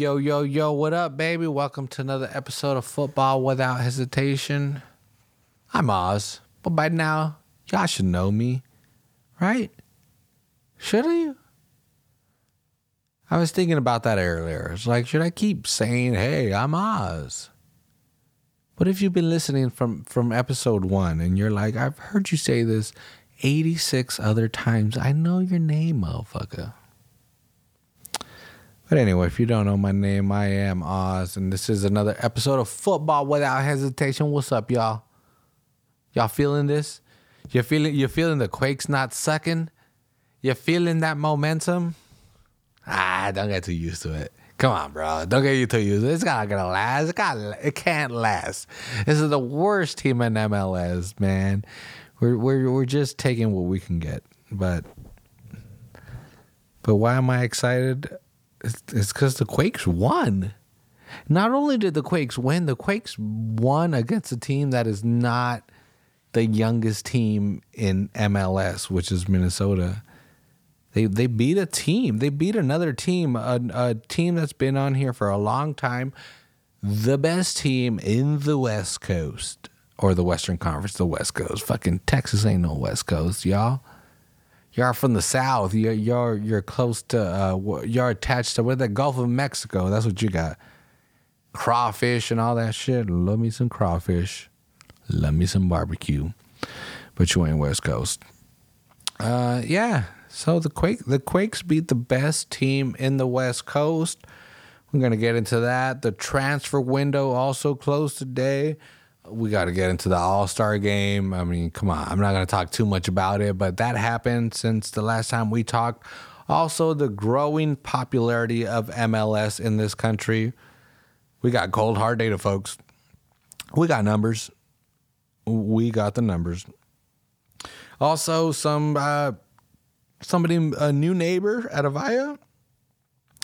Yo, yo, yo, what up, baby? Welcome to another episode of Football Without Hesitation. I'm Oz, but by now, y'all should know me, right? Should you? I was thinking about that earlier. It's like, should I keep saying, hey, I'm Oz? But if you've been listening from, from episode one and you're like, I've heard you say this 86 other times, I know your name, motherfucker. But anyway, if you don't know my name, I am Oz, and this is another episode of Football Without Hesitation. What's up, y'all? Y'all feeling this? You're feeling you're feeling the quakes not sucking? You're feeling that momentum? Ah, don't get too used to it. Come on, bro. Don't get you too used to it. It's not gonna last. It got it can't last. This is the worst team in MLS, man. We're we're we're just taking what we can get. But but why am I excited? It's because the Quakes won. Not only did the Quakes win, the Quakes won against a team that is not the youngest team in MLS, which is Minnesota. They they beat a team. They beat another team, a, a team that's been on here for a long time. The best team in the West Coast or the Western Conference, the West Coast. Fucking Texas ain't no West Coast, y'all you're from the south. You're you're you're close to uh, you're attached to where the Gulf of Mexico. That's what you got. Crawfish and all that shit. Love me some crawfish. Love me some barbecue. But you ain't West Coast. Uh, yeah. So the Quake the Quakes beat the best team in the West Coast. We're gonna get into that. The transfer window also closed today we got to get into the All Star game. I mean, come on. I'm not going to talk too much about it, but that happened since the last time we talked. Also, the growing popularity of MLS in this country. We got cold, hard data, folks. We got numbers. We got the numbers. Also, some uh, somebody, a new neighbor at Avaya,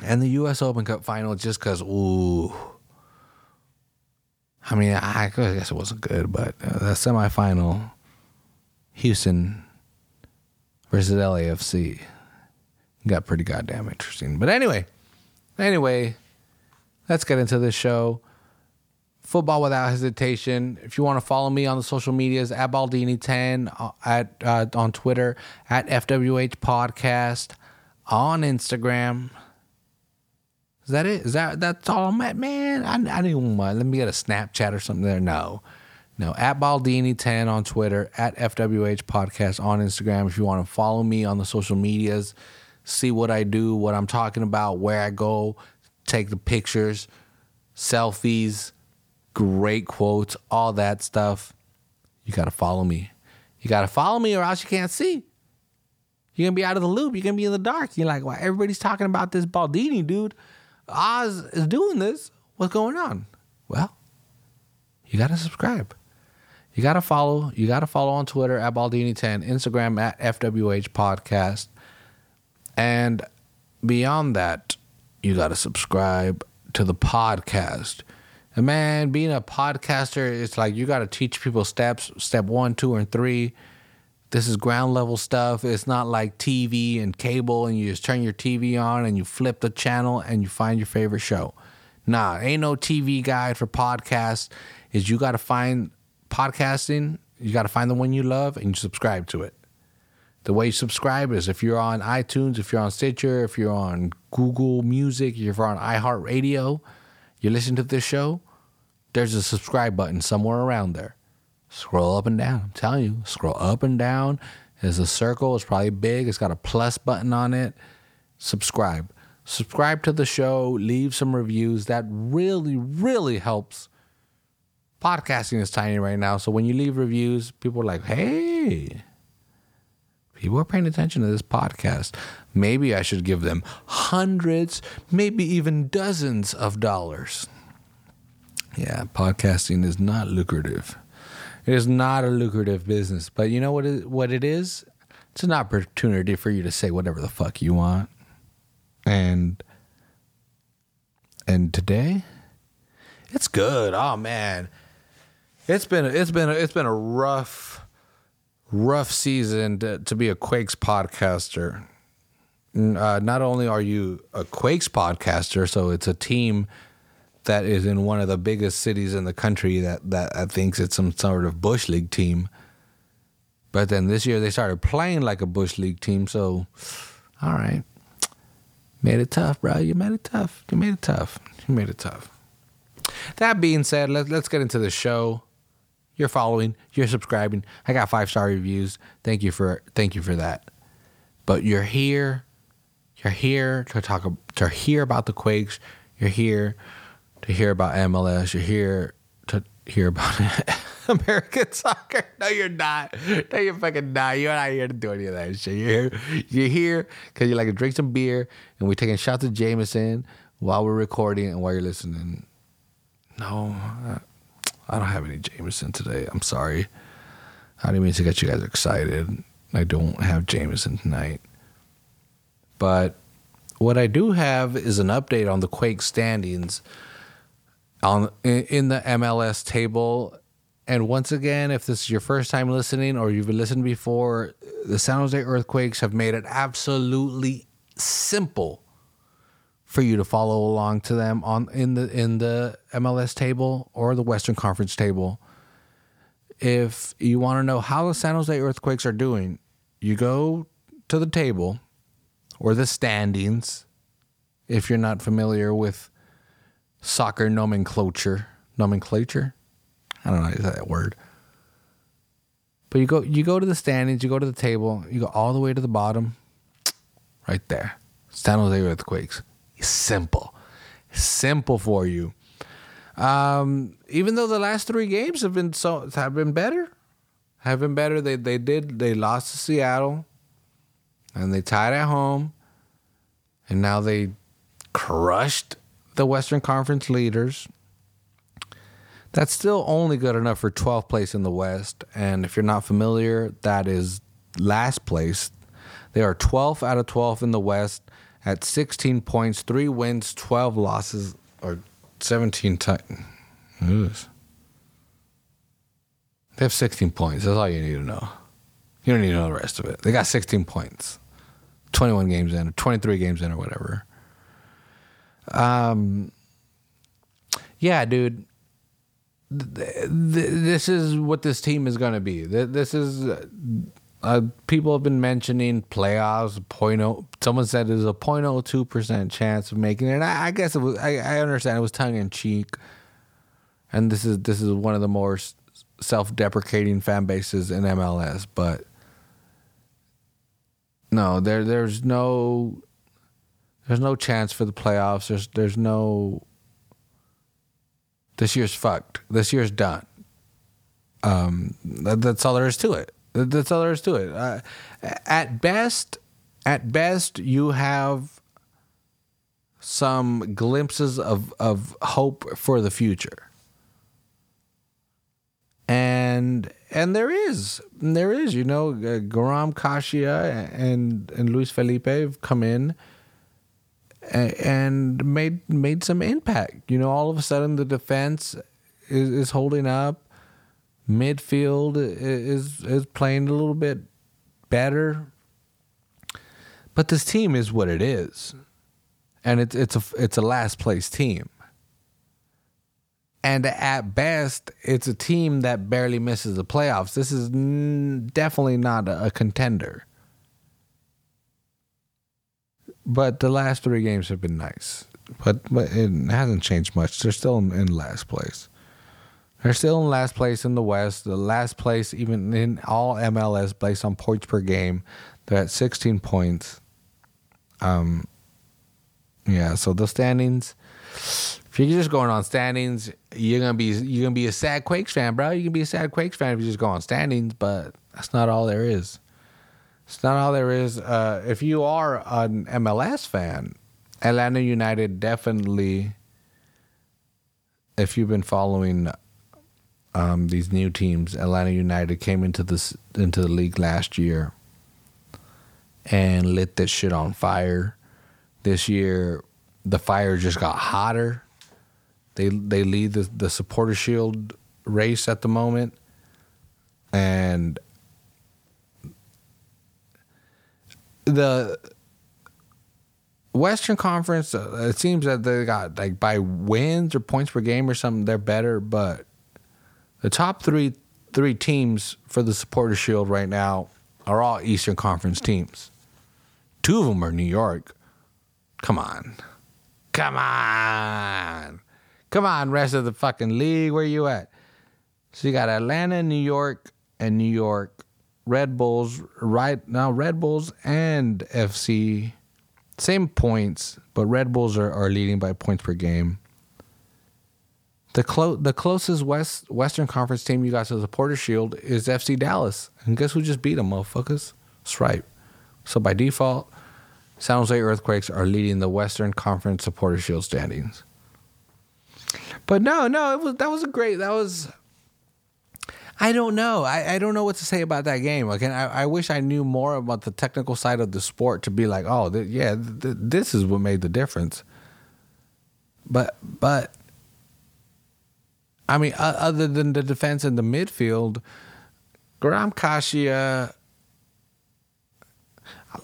and the U.S. Open Cup final, just because, ooh I mean, I, guess it wasn't good, but uh, the semifinal, Houston versus LAFC, got pretty goddamn interesting. But anyway, anyway, let's get into this show. Football without hesitation. If you want to follow me on the social medias, at Baldini10 uh, at uh, on Twitter, at FWH Podcast, on Instagram. Is that it? Is that that's all I'm at, man? I, I didn't want. Let me get a Snapchat or something there. No, no. At Baldini10 on Twitter, at FWH Podcast on Instagram. If you want to follow me on the social medias, see what I do, what I'm talking about, where I go, take the pictures, selfies, great quotes, all that stuff. You got to follow me. You got to follow me or else you can't see. You're to be out of the loop. You're to be in the dark. You're like, well, everybody's talking about this Baldini dude. Oz is doing this. What's going on? Well, you got to subscribe. You got to follow. You got to follow on Twitter at Baldini10, Instagram at FWH Podcast. And beyond that, you got to subscribe to the podcast. And man, being a podcaster, it's like you got to teach people steps, step one, two, and three this is ground level stuff. It's not like TV and cable and you just turn your TV on and you flip the channel and you find your favorite show. Nah, ain't no TV guide for podcasts. Is you got to find podcasting, you got to find the one you love and you subscribe to it. The way you subscribe is if you're on iTunes, if you're on Stitcher, if you're on Google Music, if you're on iHeartRadio, you listen to this show, there's a subscribe button somewhere around there. Scroll up and down. I'm telling you, scroll up and down. There's a circle. It's probably big. It's got a plus button on it. Subscribe. Subscribe to the show. Leave some reviews. That really, really helps. Podcasting is tiny right now. So when you leave reviews, people are like, hey, people are paying attention to this podcast. Maybe I should give them hundreds, maybe even dozens of dollars. Yeah, podcasting is not lucrative. It is not a lucrative business, but you know what it, what it is? It's an opportunity for you to say whatever the fuck you want. And and today it's good. Oh man. It's been it's been it's been a rough rough season to, to be a Quakes podcaster. uh, not only are you a Quakes podcaster, so it's a team that is in one of the biggest cities in the country that that thinks it's some sort of bush league team. But then this year they started playing like a bush league team, so all right, made it tough, bro. You made it tough. You made it tough. You made it tough. That being said, let, let's get into the show. You're following, you're subscribing. I got five star reviews. Thank you for thank you for that. But you're here, you're here to talk to hear about the Quakes. You're here to hear about MLS. You're here to hear about American soccer. No, you're not. No, you're fucking not. You're not here to do any of that shit. You're here. You're here because you like to drink some beer and we're taking shots of Jameson while we're recording and while you're listening. No, I don't have any Jameson today. I'm sorry. I didn't mean to get you guys excited. I don't have Jameson tonight. But what I do have is an update on the Quake standings on in the MLS table. And once again, if this is your first time listening or you've listened before, the San Jose Earthquakes have made it absolutely simple for you to follow along to them on in the in the MLS table or the Western Conference table. If you want to know how the San Jose Earthquakes are doing, you go to the table or the standings. If you're not familiar with soccer nomenclature, nomenclature, I don't know is that, word. But you go you go to the standings, you go to the table, you go all the way to the bottom, right there. San Jose Earthquakes simple, simple for you. Um, even though the last three games have been so have been better, have been better. They they did they lost to Seattle, and they tied at home, and now they crushed the Western Conference leaders. That's still only good enough for 12th place in the West. And if you're not familiar, that is last place. They are 12th out of 12 in the West at 16 points, three wins, 12 losses, or 17 times. They have 16 points. That's all you need to know. You don't need to know the rest of it. They got 16 points, 21 games in, or 23 games in, or whatever. Um, yeah, dude. This is what this team is going to be. This is uh, people have been mentioning playoffs. Point oh, someone said there's a 0.02 percent chance of making it. I, I, guess it was. I, I understand it was tongue in cheek, and this is this is one of the more self-deprecating fan bases in MLS. But no, there there's no there's no chance for the playoffs. There's there's no. This year's fucked. This year's done. Um, that, that's all there is to it. That's all there is to it. Uh, at best, at best, you have some glimpses of, of hope for the future. And and there is there is you know Guram Kashia and and Luis Felipe have come in and, made made some impact. You know, all of a sudden the defense is, is holding up midfield is is playing a little bit better. But this team is what it is. And it's it's a it's a last place team. And at best, it's a team that barely misses the playoffs. This is definitely not a contender. But the last three games have been nice. But, but it hasn't changed much. They're still in, in last place. They're still in last place in the West. The last place, even in all MLS, based on points per game, they're at 16 points. Um, yeah. So the standings. If you're just going on standings, you're gonna be you're gonna be a sad Quakes fan, bro. You can be a sad Quakes fan if you just go on standings, but that's not all there is. It's not all there is. Uh, if you are an MLS fan, Atlanta United definitely. If you've been following um, these new teams. Atlanta United came into this into the league last year and lit this shit on fire. This year, the fire just got hotter. They they lead the the supporter shield race at the moment, and the Western Conference, uh, it seems that they got like by wins or points per game or something, they're better. But the top three three teams for the Supporter Shield right now are all Eastern Conference teams. Two of them are New York. Come on, come on, come on, rest of the fucking league. Where you at? So you got Atlanta, New York, and New York. Red Bulls right now. Red Bulls and FC same points, but Red Bulls are, are leading by points per game. The clo- the closest West Western Conference team you got to the Supporter Shield is FC Dallas, and guess who just beat them, motherfuckers? That's right. So by default, San Jose Earthquakes are leading the Western Conference Supporter Shield standings. But no, no, it was that was a great. That was I don't know. I, I don't know what to say about that game. Like, I, I wish I knew more about the technical side of the sport to be like, oh, th- yeah, th- this is what made the difference. But, but, I mean, uh, other than the defense and the midfield, Guram Kashia,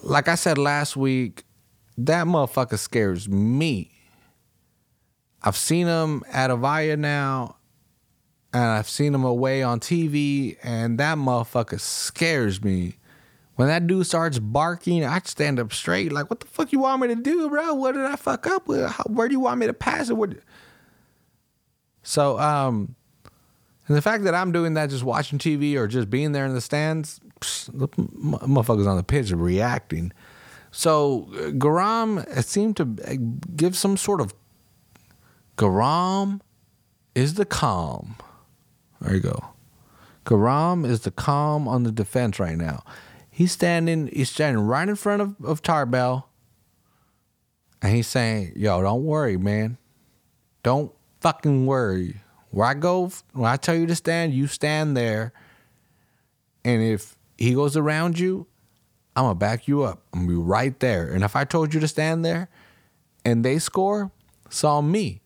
like I said last week, that motherfucker scares me. I've seen him at Avaya now and I've seen him away on TV, and that motherfucker scares me. When that dude starts barking, I stand up straight, like, "What the fuck you want me to do, bro? What did I fuck up with? How, where do you want me to pass it?" What? So, um, and the fact that I'm doing that, just watching TV or just being there in the stands, the motherfuckers on the pitch are reacting. So Guram seemed to uh, give some sort of Guram is the calm. There you go. Guram is the calm on the defense right now. He's standing. He's standing right in front of of Tarbell, and he's saying, "Yo, don't worry, man. Don't fucking worry. Where I go, when I tell you to stand, you stand there. And if he goes around you, I'm gonna back you up. I'm gonna be right there. And if I told you to stand there, and they score, it's all me.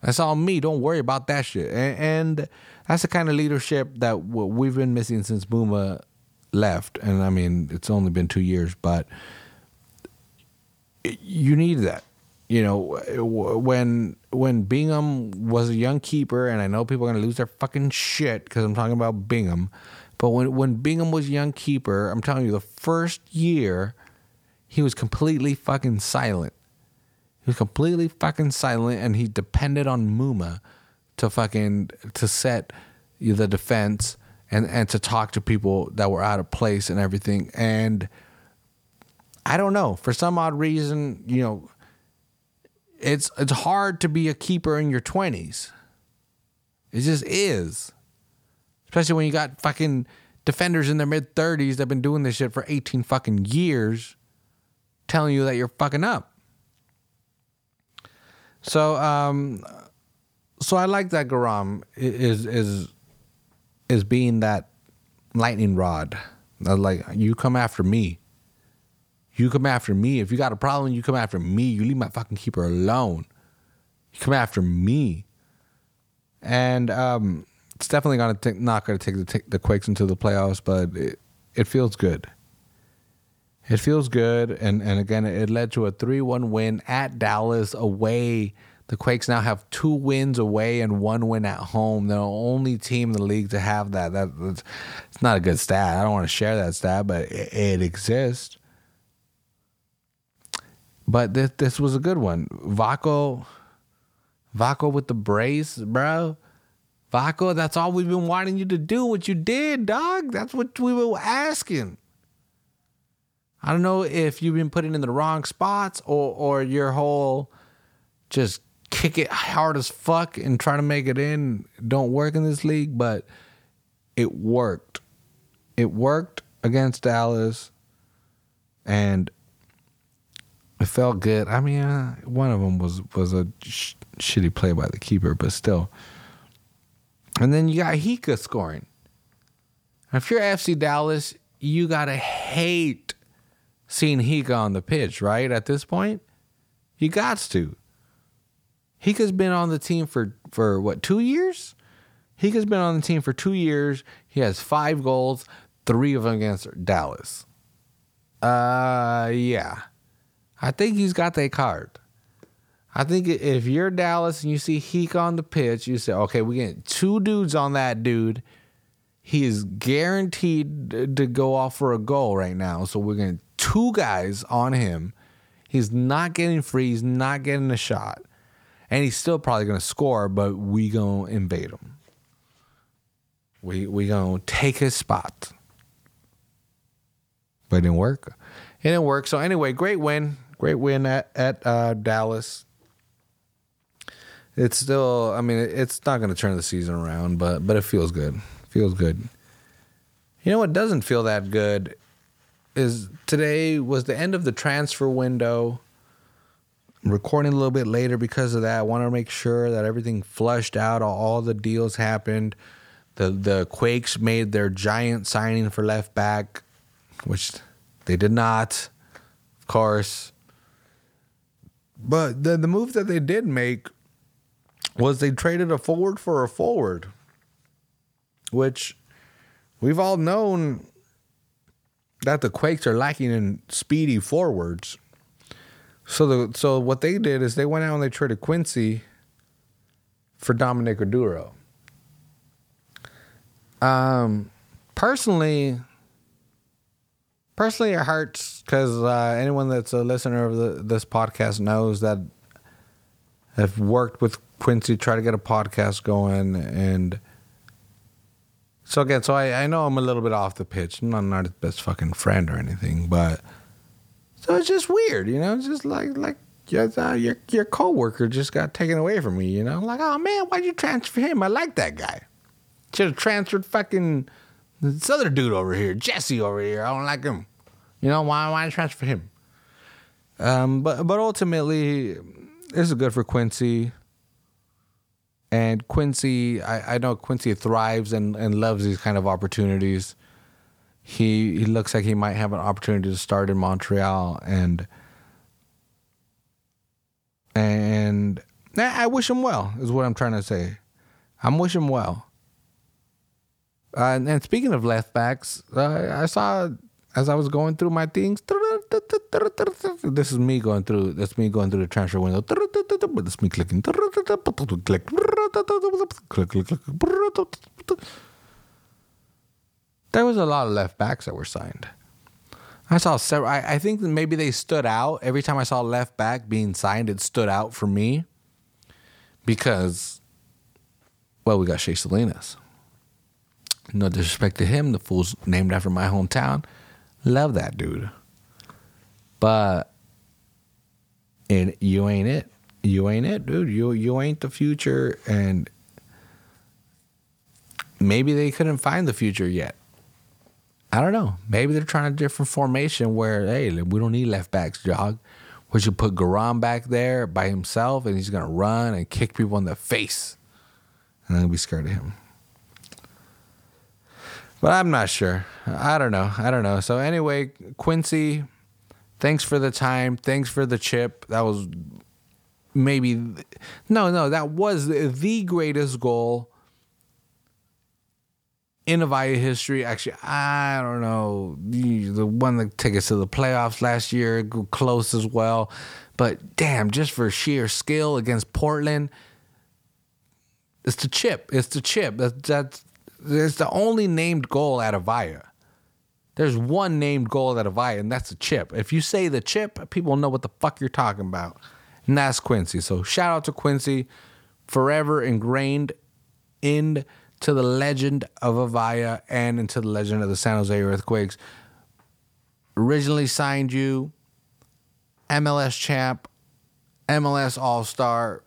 That's all me. Don't worry about that shit. And, and that's the kind of leadership that we've been missing since Muma left. And I mean, it's only been two years, but you need that. You know, when when Bingham was a young keeper, and I know people are gonna lose their fucking shit because I'm talking about Bingham, but when when Bingham was a young keeper, I'm telling you, the first year he was completely fucking silent. He was completely fucking silent, and he depended on Muma to fucking to set the defense and and to talk to people that were out of place and everything. And I don't know for some odd reason, you know, it's it's hard to be a keeper in your twenties. It just is, especially when you got fucking defenders in their mid thirties that've been doing this shit for eighteen fucking years, telling you that you're fucking up. So um, so I like that Guram is is is being that lightning rod. Like you come after me. You come after me. If you got a problem, you come after me. You leave my fucking keeper alone. You come after me. And um, it's definitely gonna not gonna take the, take the Quakes into the playoffs, but it, it feels good. It feels good, and and again, it led to a three one win at Dallas away the Quakes now have two wins away and one win at home. They're the only team in the league to have that. That it's not a good stat. I don't want to share that stat, but it, it exists. But this this was a good one. Vako, Vako with the brace, bro. Vako, that's all we've been wanting you to do. What you did, dog. That's what we were asking. I don't know if you've been putting in the wrong spots or or your whole just kick it hard as fuck and try to make it in don't work in this league, but it worked. It worked against Dallas, and it felt good. I mean, uh, one of them was was a sh- shitty play by the keeper, but still. And then you got Hyka scoring. If you're FC Dallas, you gotta hate seeing Hyka on the pitch, right? At this point, you got to. Hyka's been on the team for for what two years? Hyka's been on the team for two years. He has five goals, three of them against Dallas. Uh, yeah. I think he's got that card. I think if you're Dallas and you see Heek on the pitch, you say, okay, we get two dudes on that dude. He is guaranteed to go off for a goal right now. So we're getting two guys on him. He's not getting free. He's not getting a shot. And he's still probably going to score, but we going to invade him. We we going to take his spot. But it didn't work. It didn't work. So anyway, great win. Great win at, at uh, Dallas it's still. I mean, it's not going to turn the season around, but but it feels good. Feels good. You know what doesn't feel that good is today was the end of the transfer window. Recording a little bit later because of that. I want to make sure that everything flushed out. All the deals happened. The the Quakes made their giant signing for left back, which they did not, of course. But the the move that they did make was they traded a forward for a forward, which we've all known that the Quakes are lacking in speedy forwards. So the so what they did is they went out and they traded Quincy for Dominic Oduro. Um, personally, personally, it hurts because uh, anyone that's a listener of the, this podcast knows that I've worked with Quincy try to get a podcast going and so again, so I, I know I'm a little bit off the pitch. I'm not, not his best fucking friend or anything, but so it's just weird, you know. It's just like like your uh, your your coworker just got taken away from me, you know. Like, oh man, why'd you transfer him? I like that guy. Should have transferred fucking this other dude over here, Jesse over here. I don't like him. You know why? Why transfer him? Um, but but ultimately, this is good for Quincy. And Quincy, I, I know Quincy thrives and, and loves these kind of opportunities. He he looks like he might have an opportunity to start in Montreal and and I wish him well is what I'm trying to say. I'm wishing him well. Uh, and, and, speaking of left backs, uh, I saw as I was going through my things. This is me going through. That's me going through the transfer window. That's me clicking. Click. Click, click, click. There was a lot of left backs that were signed. I saw several. I, I think maybe they stood out. Every time I saw left back being signed, it stood out for me because, well, we got Shea Salinas. No disrespect to him, the fool's named after my hometown. Love that dude. But and you ain't it you ain't it, dude. You you ain't the future, and maybe they couldn't find the future yet. I don't know. Maybe they're trying a different formation where hey, we don't need left backs, jog. We should put Guram back there by himself, and he's gonna run and kick people in the face, and I'll be scared of him. But I'm not sure. I don't know. I don't know. So anyway, Quincy, thanks for the time. Thanks for the chip. That was maybe no, no, that was the greatest goal in Avaya history. Actually, I don't know the one that took us to the playoffs last year, close as well. But damn, just for sheer skill against Portland, it's the chip. It's the chip. That, that's it's the only named goal at Avaya. There's one named goal at Avaya, and that's the chip. If you say the chip, people know what the fuck you're talking about. And that's Quincy. So shout out to Quincy, forever ingrained into the legend of Avaya and into the legend of the San Jose Earthquakes. Originally signed you, MLS champ, MLS All Star.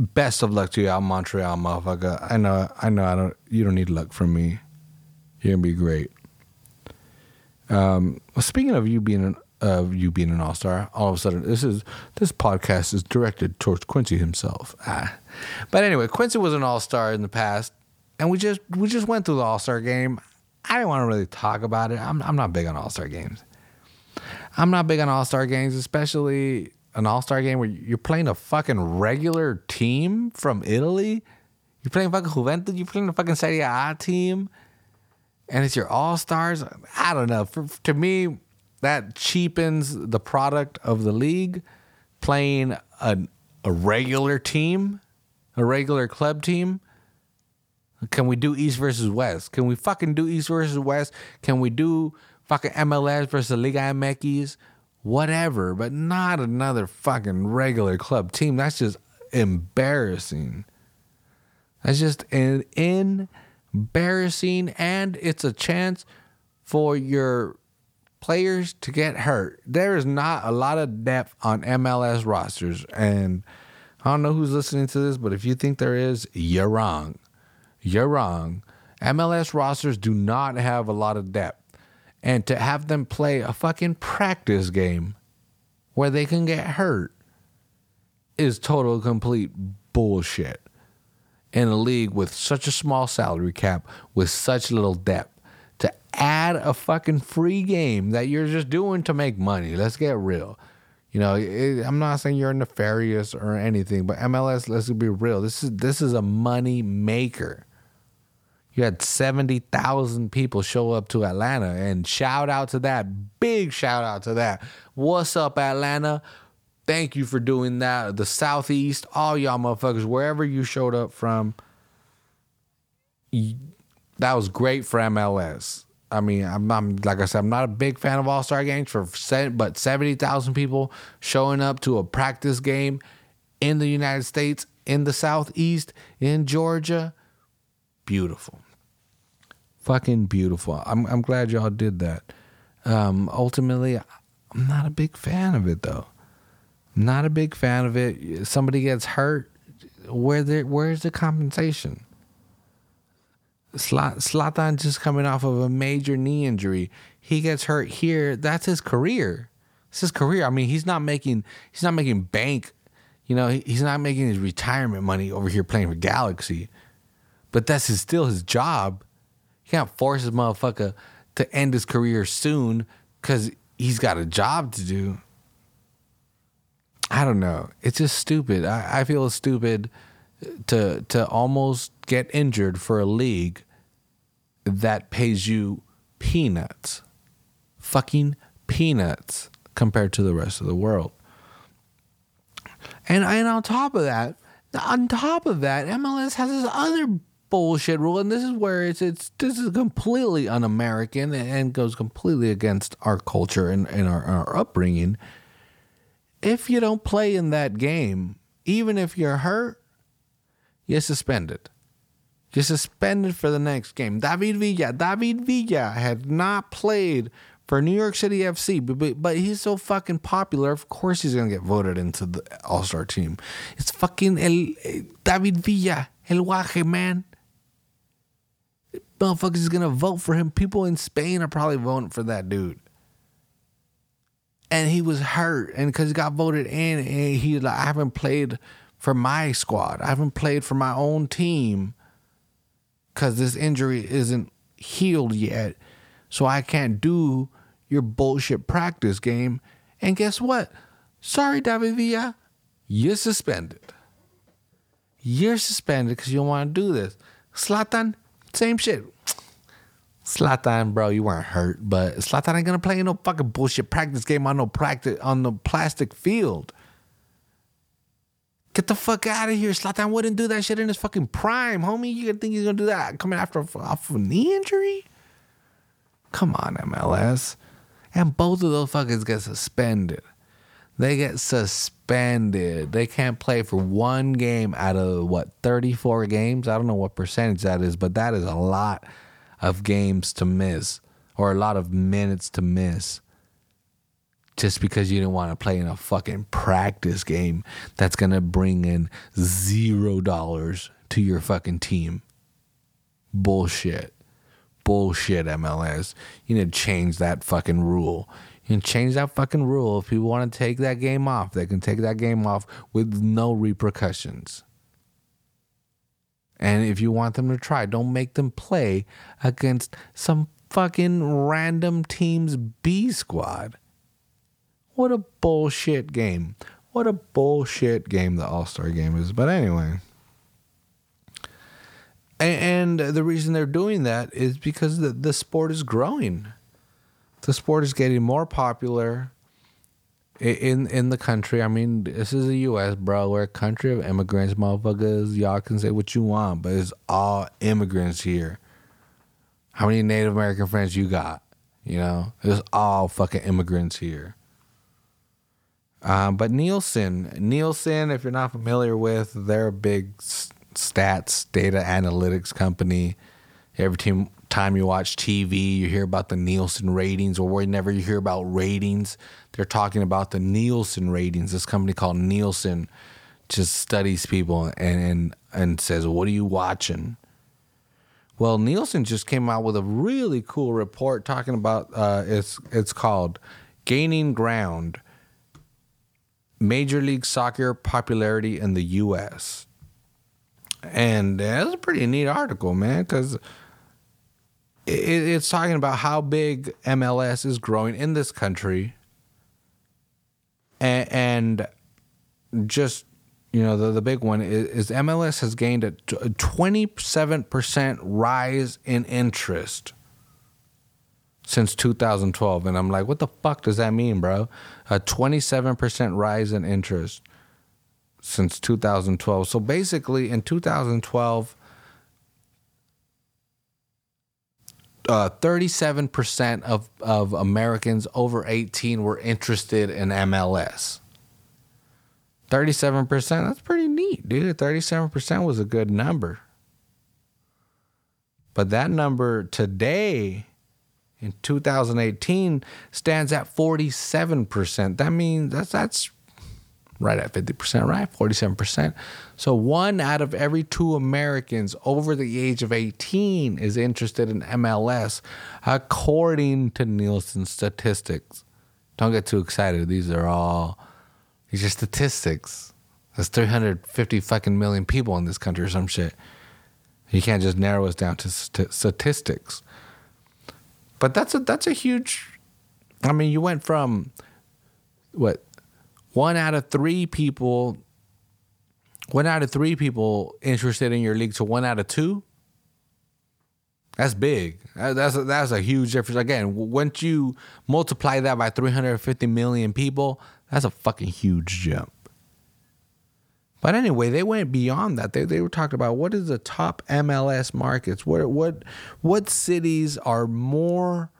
Best of luck to you out Montreal, motherfucker. I know, I know, I don't. You don't need luck from me. You're gonna be great. Um, well, speaking of you being an of you being an all star, all of a sudden this is this podcast is directed towards Quincy himself. Ah. But anyway, Quincy was an all star in the past, and we just we just went through the all star game. I didn't want to really talk about it. I'm I'm not big on all star games. I'm not big on all star games, especially an all star game where you're playing a fucking regular team from Italy. You're playing fucking Juventus. You're playing the fucking Serie A team, and it's your all stars. I don't know. For, to me, that cheapens the product of the league playing a, a regular team, a regular club team. Can we do East versus West? Can we fucking do East versus West? Can we do fucking MLS versus Liga MX? Whatever, but not another fucking regular club team. That's just embarrassing. That's just an embarrassing, and it's a chance for your players to get hurt. There is not a lot of depth on MLS rosters, and I don't know who's listening to this, but if you think there is, you're wrong. You're wrong. MLS rosters do not have a lot of depth. And to have them play a fucking practice game where they can get hurt is total complete bullshit. In a league with such a small salary cap, with such little depth, to add a fucking free game that you're just doing to make money. Let's get real. You know, it, I'm not saying you're nefarious or anything, but MLS, let's be real. This is this is a money maker. You had 70,000 people show up to Atlanta, and shout out to that. Big shout out to that. What's up, Atlanta? Thank you for doing that. The Southeast, all y'all motherfuckers, wherever you showed up from, that was great for MLS. I mean, I'm, I'm, like I said, I'm not a big fan of All Star games for but seventy thousand people showing up to a practice game in the United States, in the Southeast, in Georgia, beautiful, fucking beautiful. I'm I'm glad y'all did that. Um, ultimately, I'm not a big fan of it though. not a big fan of it. Somebody gets hurt, where there, where's the compensation? Zlatan just coming off of a major knee injury. He gets hurt here. That's his career. It's his career. I mean, he's not making he's not making bank. You know, he's not making his retirement money over here playing for Galaxy. But that's his, still his job. You can't force his motherfucker to end his career soon because he's got a job to do. I don't know. It's just stupid. I, I feel stupid to to almost get injured for a league that pays you peanuts. Fucking peanuts compared to the rest of the world. And and on top of that, on top of that, MLS has this other bullshit rule, and this is where it's it's this is completely un-American and goes completely against our culture and, and our, our upbringing. If you don't play in that game, even if you're hurt, you're suspended. You're suspended for the next game. David Villa, David Villa had not played for New York City FC, but, but he's so fucking popular. Of course, he's gonna get voted into the All Star team. It's fucking El, eh, David Villa, El Guaje, man. Motherfuckers is gonna vote for him. People in Spain are probably voting for that dude. And he was hurt, and because he got voted in, and he like, I haven't played for my squad. I haven't played for my own team because this injury isn't healed yet. So I can't do your bullshit practice game. And guess what? Sorry, David Villa, you're suspended. You're suspended because you don't want to do this. Zlatan, same shit. Zlatan, bro, you weren't hurt, but Zlatan ain't gonna play no fucking bullshit practice game on no practice on the plastic field. Get the fuck out of here. Zlatan wouldn't do that shit in his fucking prime, homie. You think he's gonna do that coming after off a knee injury? Come on, MLS. And both of those fuckers get suspended. They get suspended. They can't play for one game out of what, 34 games? I don't know what percentage that is, but that is a lot of games to miss or a lot of minutes to miss just because you didn't want to play in a fucking practice game that's going to bring in zero dollars to your fucking team. Bullshit. Bullshit, MLS. You need to change that fucking rule. You can change that fucking rule. If people want to take that game off, they can take that game off with no repercussions. And if you want them to try, don't make them play against some fucking random team's B squad. What a bullshit game. What a bullshit game the All Star game is. But anyway. And, the reason they're doing that is because the, the sport is growing. the sport is getting more popular in in the country. I mean, this is the U.S., bro. We're a country of immigrants, motherfuckers. Y'all can say what you want, but it's all immigrants here. How many Native American friends you got? You know, it's all fucking immigrants here. Um, but Nielsen, Nielsen, if you're not familiar with, they're a big stats data analytics company. Every team, time you watch TV, you hear about the Nielsen ratings, or whenever you hear about ratings, they're talking about the Nielsen ratings. This company called Nielsen just studies people and and, and says, "What are you watching?" Well, Nielsen just came out with a really cool report talking about uh, it's it's called "Gaining Ground." Major League Soccer popularity in the U.S. And that's a pretty neat article, man, because it's talking about how big MLS is growing in this country, and, just you know the the big one is, MLS has gained a twenty seven percent rise in interest since 2012, and I'm like, what the fuck does that mean, bro? A 27 percent rise in interest since 2012. So basically, in 2012 uh, 37% of, of Americans over 18 were interested in MLS. 37%, that's pretty neat, dude. 37% was a good number. But that number today in 2018 stands at 47%. That means that's that's right at 50%, right? 47%. So one out of every two Americans over the age of 18 is interested in MLS, according to Nielsen statistics. Don't get too excited. These are all, these are statistics. There's 350 fucking million people in this country or some shit. You can't just narrow us down to st- statistics. But that's a that's a huge. I mean, you went from what one out of three people, one out of three people interested in your league to one out of two. That's big. That's a, that's a huge difference. Again, once you multiply that by 350 million people, that's a fucking huge jump. But anyway, they went beyond that. They they were talking about what is the top MLS markets? What what what cities are more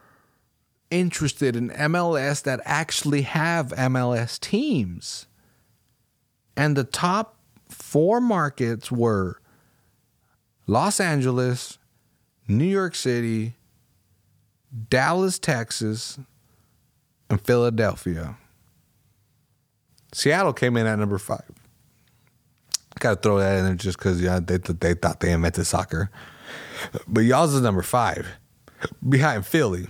interested in MLS that actually have MLS teams. And the top four markets were Los Angeles, New York City, Dallas, Texas, and Philadelphia. Seattle came in at number five. I gotta throw that in there just because yeah, they, they thought they invented soccer. But y'all's is number five, behind Philly.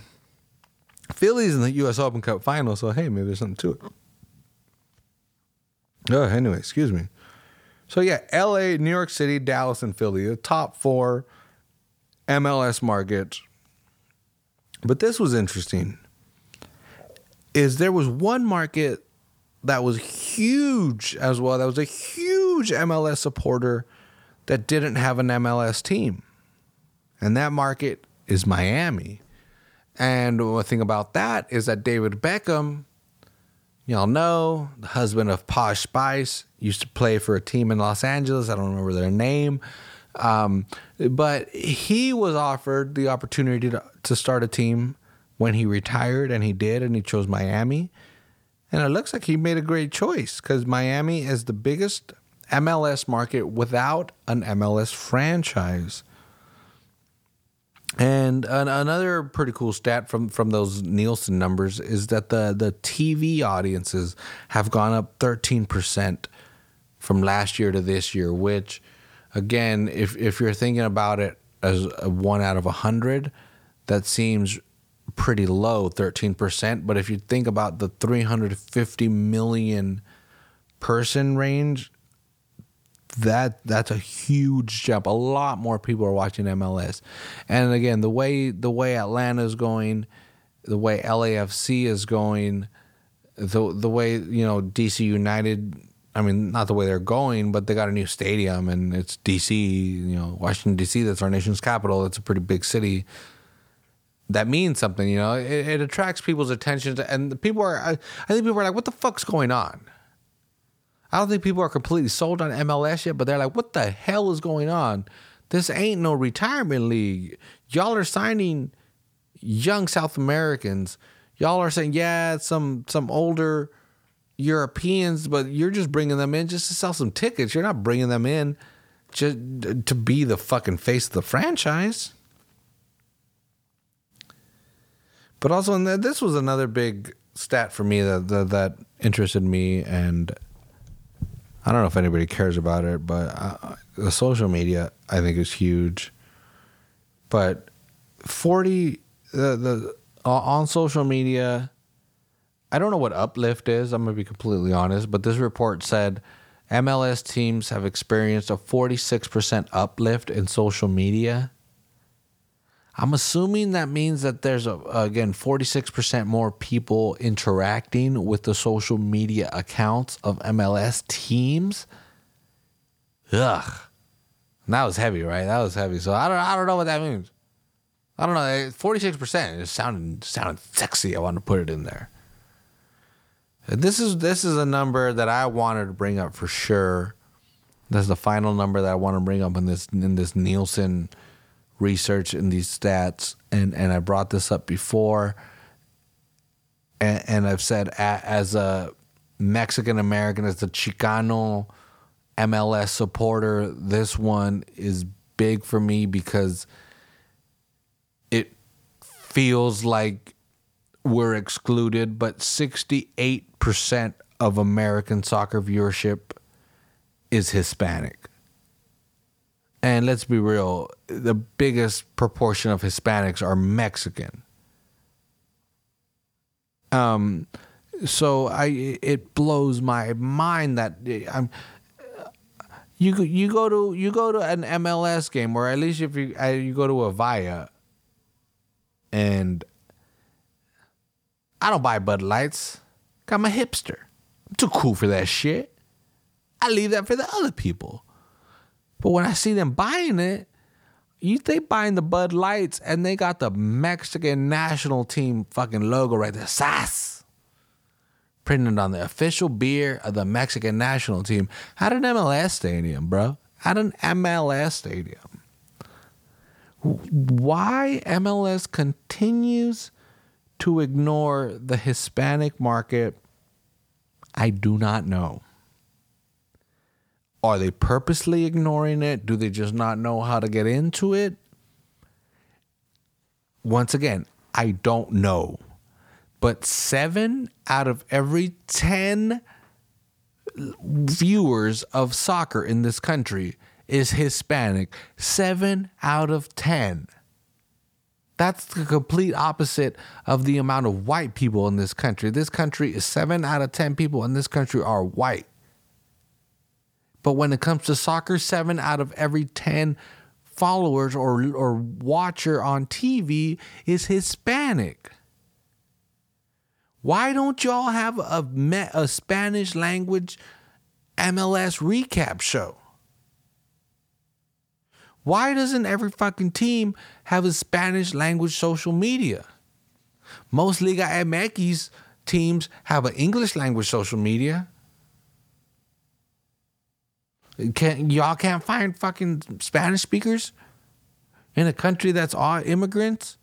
Philly's in the U.S. Open Cup final, so hey, maybe there's something to it. Oh, anyway, excuse me. So yeah, L.A., New York City, Dallas, and Philly, the top four MLS markets. But this was interesting. Is there was one market that was huge as well. That was a huge MLS supporter that didn't have an MLS team, and that market is Miami. And the thing about that is that David Beckham, y'all know, the husband of Posh Spice, used to play for a team in Los Angeles. I don't remember their name. Um, but he was offered the opportunity to, to start a team when he retired, and he did, and he chose Miami. And it looks like he made a great choice because Miami is the biggest MLS market without an MLS franchise. And an, another pretty cool stat from, from those Nielsen numbers is that the, the TV audiences have gone up 13% from last year to this year, which, again, if, if you're thinking about it as a one out of a 100, that seems pretty low, 13%. But if you think about the 350 million person range, that that's a huge jump. A lot more people are watching MLS. And again, the way the way Atlanta is going, the way LAFC is going, the the way, you know, DC United I mean, not the way they're going, but they got a new stadium and it's DC, you know, Washington DC, that's our nation's capital. It's a pretty big city. that means something. You know, it, it attracts people's attention, to, and the people are. I, I think people are like, "What the fuck's going on?" I don't think people are completely sold on MLS yet, but they're like, "What the hell is going on?" This ain't no retirement league. Y'all are signing young South Americans. Y'all are saying, yeah, some some older Europeans, but you're just bringing them in just to sell some tickets. You're not bringing them in just to be the fucking face of the franchise. But also, and this was another big stat for me that, that, that interested me, and I don't know if anybody cares about it, but uh, the social media I think is huge. But forty the the on social media, I don't know what uplift is. I'm gonna be completely honest, but this report said MLS teams have experienced a 46% uplift in social media I'm assuming that means that there's a, again 46% more people interacting with the social media accounts of MLS teams. Ugh. that was heavy, right? That was heavy. So I don't I don't know what that means. I don't know. 46% it sounded sounded sexy. I want to put it in there. This is this is a number that I wanted to bring up for sure. That's the final number that I want to bring up in this in this Nielsen research in these stats, and and I brought this up before, and, and I've said as a Mexican American, as a Chicano MLS supporter, this one is big for me because it feels like we're excluded, but 68% of American soccer viewership is Hispanic and let's be real, the biggest proportion of Hispanics are Mexican. Um, so I it blows my mind that I'm. You you go to you go to an MLS game, or at least if you uh, you go to Avaya, and I don't buy Bud Lights. I'm a hipster. I'm too cool for that shit. I leave that for the other people. But when I see them buying it, you they buying the Bud Lights and they got the Mexican national team fucking logo right there, SAS, printed on the official beer of the Mexican national team at an MLS stadium, bro. At an MLS stadium. Why MLS continues to ignore the Hispanic market, I do not know. Are they purposely ignoring it? Do they just not know how to get into it? Once again, I don't know. But seven out of every 10 viewers of soccer in this country is Hispanic. Seven out of 10. That's the complete opposite of the amount of white people in this country. This country is seven out of 10 people in this country are white. But when it comes to soccer, seven out of every 10 followers or, or watcher on TV is Hispanic. Why don't y'all have a, a Spanish language MLS recap show? Why doesn't every fucking team have a Spanish language social media? Most Liga MX teams have an English language social media. Can y'all can't find fucking Spanish speakers in a country that's all immigrants?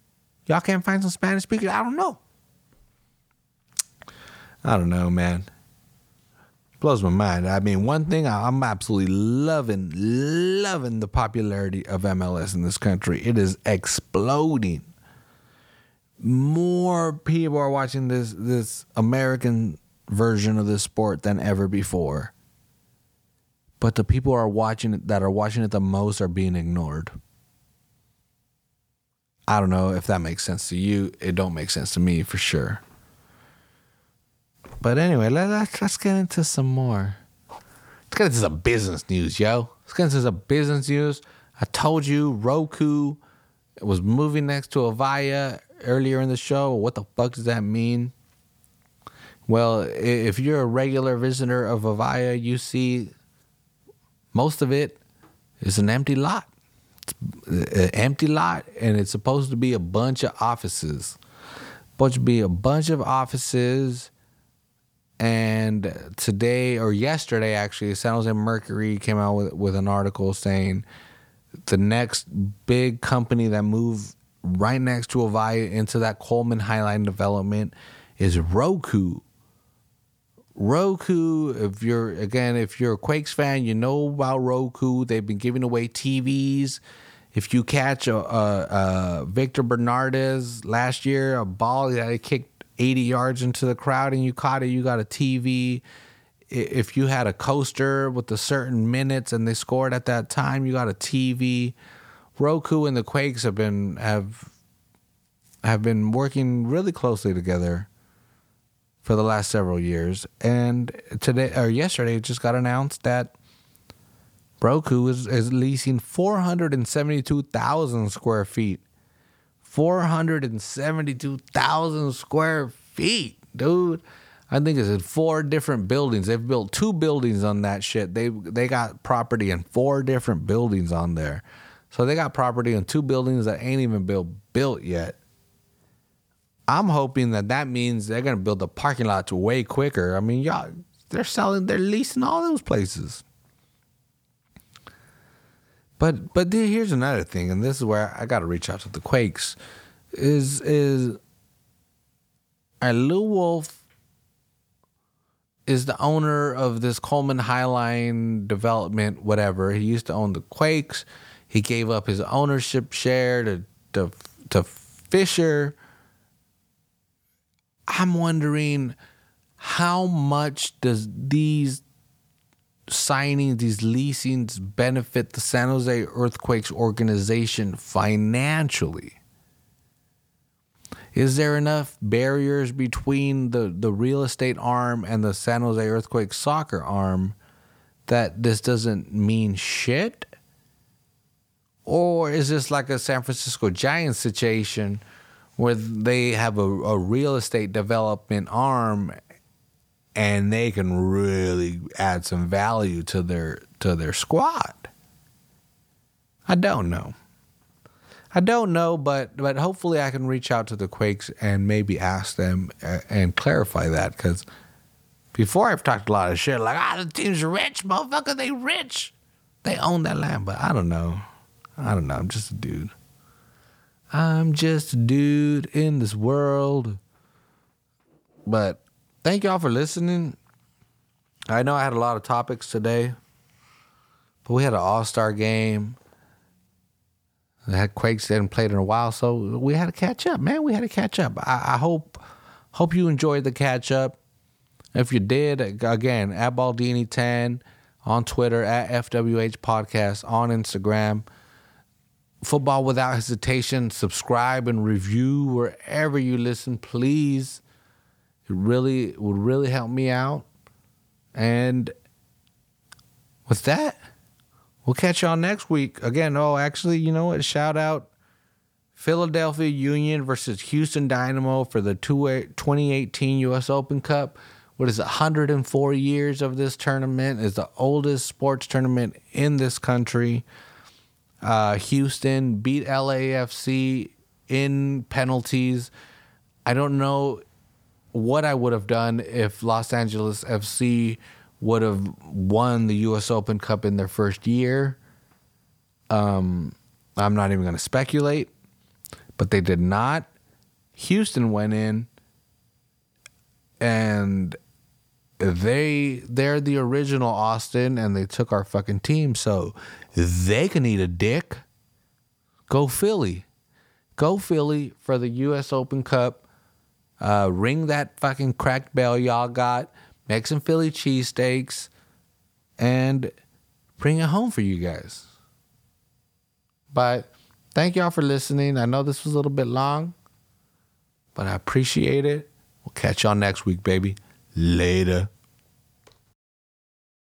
Y'all can't find some Spanish speakers? I don't know. I don't know, man. Blows my mind. I mean, one thing I'm absolutely loving, loving the popularity of MLS in this country. It is exploding. More people are watching this this American version of this sport than ever before but the people are watching it that are watching it the most are being ignored. I don't know if that makes sense to you. It don't make sense to me for sure. But anyway, let, us let's get into some more. Let's get into some business news, yo. Let's get into some business news. I told you Roku was moving next to Avaya earlier in the show. What the fuck does that mean? Well, if you're a regular visitor of Avaya, you see most of it is an empty lot. It's an empty lot, and it's supposed to be a bunch of offices. Supposed to be a bunch of offices. And today or yesterday, actually, San Jose Mercury came out with with an article saying the next big company that moved right next to Avaya into that Coleman Highline development is Roku. Roku, if you're again, if you're a Quakes fan, you know about Roku. They've been giving away TVs. If you catch a, a, a Victor Bernardez last year, a ball that he kicked 80 yards into the crowd and you caught it, you got a TV. If you had a coaster with a certain minutes and they scored at that time, you got a TV. Roku and the Quakes have been have have been working really closely together for the last several years. And today or yesterday, it just got announced that Roku is, is leasing 472,000 square feet. 472,000 square feet, dude. I think it's in four different buildings. They've built two buildings on that shit. They they got property in four different buildings on there. So they got property in two buildings that ain't even built built yet. I'm hoping that that means they're gonna build the parking lots way quicker. I mean, y'all, they're selling, they're leasing all those places. But but here's another thing, and this is where I got to reach out to the Quakes. Is is our Lew Wolff is the owner of this Coleman Highline development, whatever. He used to own the Quakes. He gave up his ownership share to to, to Fisher I'm wondering how much does these signings, these leasings benefit the San Jose Earthquakes organization financially? Is there enough barriers between the, the real estate arm and the San Jose Earthquakes soccer arm that this doesn't mean shit? Or is this like a San Francisco Giants situation where they have a, a real estate development arm and they can really add some value to their to their squad. I don't know. I don't know, but but hopefully I can reach out to the Quakes and maybe ask them uh, and clarify that because before I've talked a lot of shit like ah the team's rich, motherfucker, they rich, they own that land, but I don't know, I don't know. I'm just a dude. I'm just a dude in this world. But thank y'all for listening. I know I had a lot of topics today, but we had an all star game. I had Quakes hadn't played in a while, so we had to catch up, man. We had to catch up. I, I hope hope you enjoyed the catch up. If you did, again, at Baldini10 on Twitter, at FWH Podcast on Instagram. Football Without Hesitation. Subscribe and review wherever you listen, please. It really would really help me out. And with that, we'll catch y'all next week. Again, oh, actually, you know what? Shout out Philadelphia Union versus Houston Dynamo for the 2018 US Open Cup. What is it, 104 years of this tournament? is the oldest sports tournament in this country. Uh, Houston beat LAFC in penalties. I don't know what I would have done if Los Angeles FC would have won the U.S. Open Cup in their first year. Um, I'm not even going to speculate, but they did not. Houston went in and they they're the original Austin and they took our fucking team. So they can eat a dick. Go Philly. Go Philly for the US Open Cup. Uh, ring that fucking cracked bell y'all got. Make some Philly cheesesteaks and bring it home for you guys. But thank y'all for listening. I know this was a little bit long, but I appreciate it. We'll catch y'all next week, baby. Later.